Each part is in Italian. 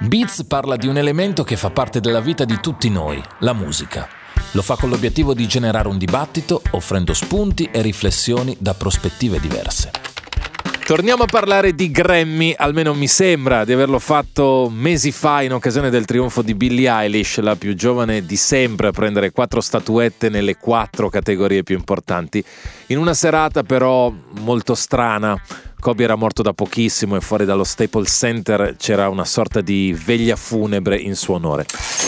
Beats parla di un elemento che fa parte della vita di tutti noi, la musica. Lo fa con l'obiettivo di generare un dibattito, offrendo spunti e riflessioni da prospettive diverse. Torniamo a parlare di Grammy, almeno mi sembra di averlo fatto mesi fa in occasione del trionfo di Billie Eilish, la più giovane di sempre a prendere quattro statuette nelle quattro categorie più importanti, in una serata però molto strana Kobe era morto da pochissimo e fuori dallo Staples Center c'era una sorta di veglia funebre in suo onore.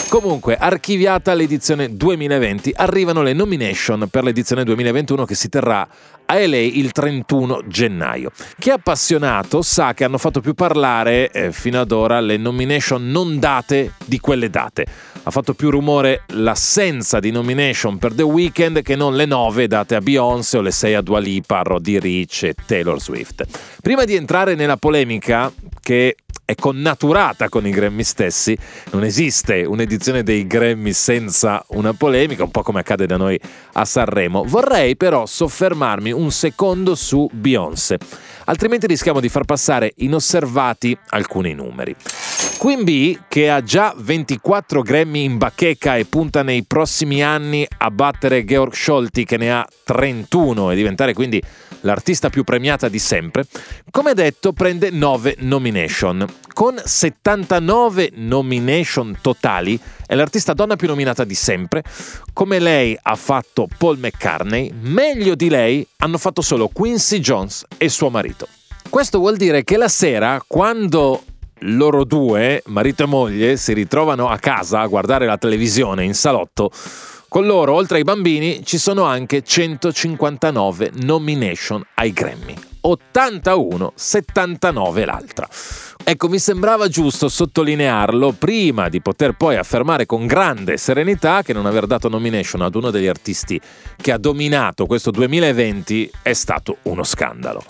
Comunque, archiviata l'edizione 2020, arrivano le nomination per l'edizione 2021 che si terrà a LA il 31 gennaio. Chi è appassionato sa che hanno fatto più parlare eh, fino ad ora le nomination non date di quelle date. Ha fatto più rumore l'assenza di nomination per The Weeknd che non le nove date a Beyoncé o le sei a Dua Lipa, Roddy Rich e Taylor Swift. Prima di entrare nella polemica che è connaturata con i Grammy stessi, non esiste un'edizione dei Grammy senza una polemica, un po' come accade da noi a Sanremo. Vorrei però soffermarmi un secondo su Beyoncé, altrimenti rischiamo di far passare inosservati alcuni numeri. Queen Bee, che ha già 24 Grammy in bacheca e punta nei prossimi anni a battere Georg Scholti che ne ha 31 e diventare quindi l'artista più premiata di sempre, come detto prende 9 nomination. Con 79 nomination totali è l'artista donna più nominata di sempre. Come lei ha fatto Paul McCartney, meglio di lei hanno fatto solo Quincy Jones e suo marito. Questo vuol dire che la sera, quando loro due, marito e moglie, si ritrovano a casa a guardare la televisione in salotto. Con loro, oltre ai bambini, ci sono anche 159 nomination ai Grammy. 81, 79 l'altra. Ecco, mi sembrava giusto sottolinearlo prima di poter poi affermare con grande serenità che non aver dato nomination ad uno degli artisti che ha dominato questo 2020 è stato uno scandalo.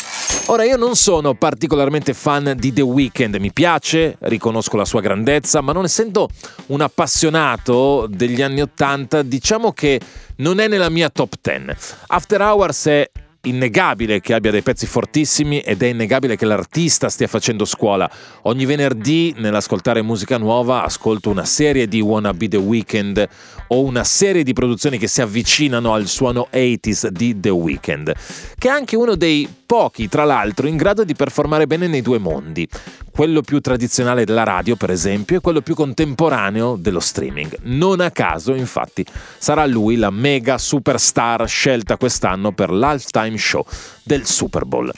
Ora io non sono particolarmente fan di The Weeknd, mi piace, riconosco la sua grandezza, ma non essendo un appassionato degli anni Ottanta, diciamo che non è nella mia top 10. After Hours è innegabile che abbia dei pezzi fortissimi ed è innegabile che l'artista stia facendo scuola. Ogni venerdì nell'ascoltare musica nuova ascolto una serie di Wanna Be The Weeknd o una serie di produzioni che si avvicinano al suono 80s di The Weeknd, che è anche uno dei pochi, tra l'altro, in grado di performare bene nei due mondi quello più tradizionale della radio, per esempio, e quello più contemporaneo dello streaming. Non a caso, infatti, sarà lui la mega superstar scelta quest'anno per l'halftime show del Super Bowl.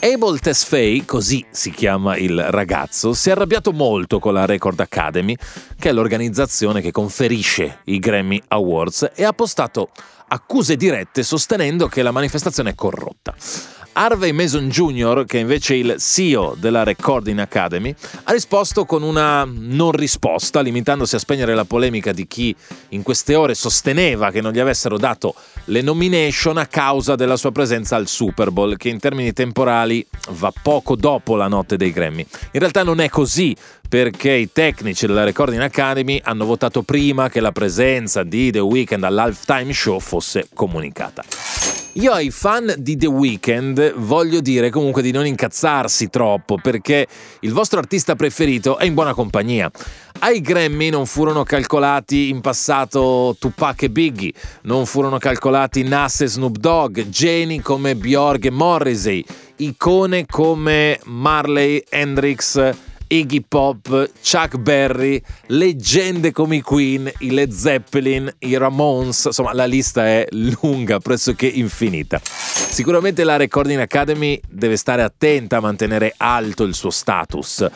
Abel Tesfaye, così si chiama il ragazzo, si è arrabbiato molto con la Record Academy, che è l'organizzazione che conferisce i Grammy Awards, e ha postato accuse dirette sostenendo che la manifestazione è corrotta. Harvey Mason Jr., che è invece il CEO della Recording Academy, ha risposto con una non risposta, limitandosi a spegnere la polemica di chi in queste ore sosteneva che non gli avessero dato le nomination a causa della sua presenza al Super Bowl, che in termini temporali va poco dopo la notte dei Grammy. In realtà non è così, perché i tecnici della Recording Academy hanno votato prima che la presenza di The Weeknd all'halftime show fosse comunicata. Io ai fan di The Weeknd voglio dire comunque di non incazzarsi troppo perché il vostro artista preferito è in buona compagnia. Ai Grammy non furono calcolati in passato Tupac e Biggie, non furono calcolati Nas e Snoop Dogg, geni come Bjorg e Morrissey, icone come Marley Hendrix Iggy Pop, Chuck Berry, leggende come i Queen, i Led Zeppelin, i Ramones, insomma la lista è lunga, pressoché infinita. Sicuramente la Recording Academy deve stare attenta a mantenere alto il suo status.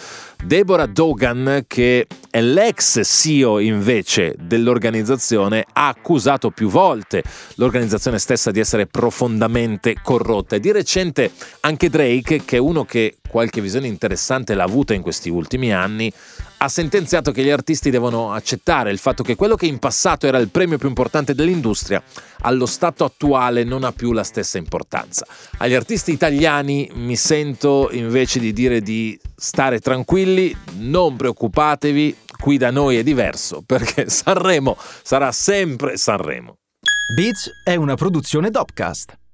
Deborah Dogan, che l'ex CEO invece dell'organizzazione, ha accusato più volte l'organizzazione stessa di essere profondamente corrotta. E di recente anche Drake, che è uno che qualche visione interessante l'ha avuta in questi ultimi anni, ha sentenziato che gli artisti devono accettare il fatto che quello che in passato era il premio più importante dell'industria, allo stato attuale non ha più la stessa importanza. Agli artisti italiani mi sento invece di dire di stare tranquilli, non preoccupatevi, qui da noi è diverso perché Sanremo sarà sempre Sanremo. Beats è una produzione Dopcast.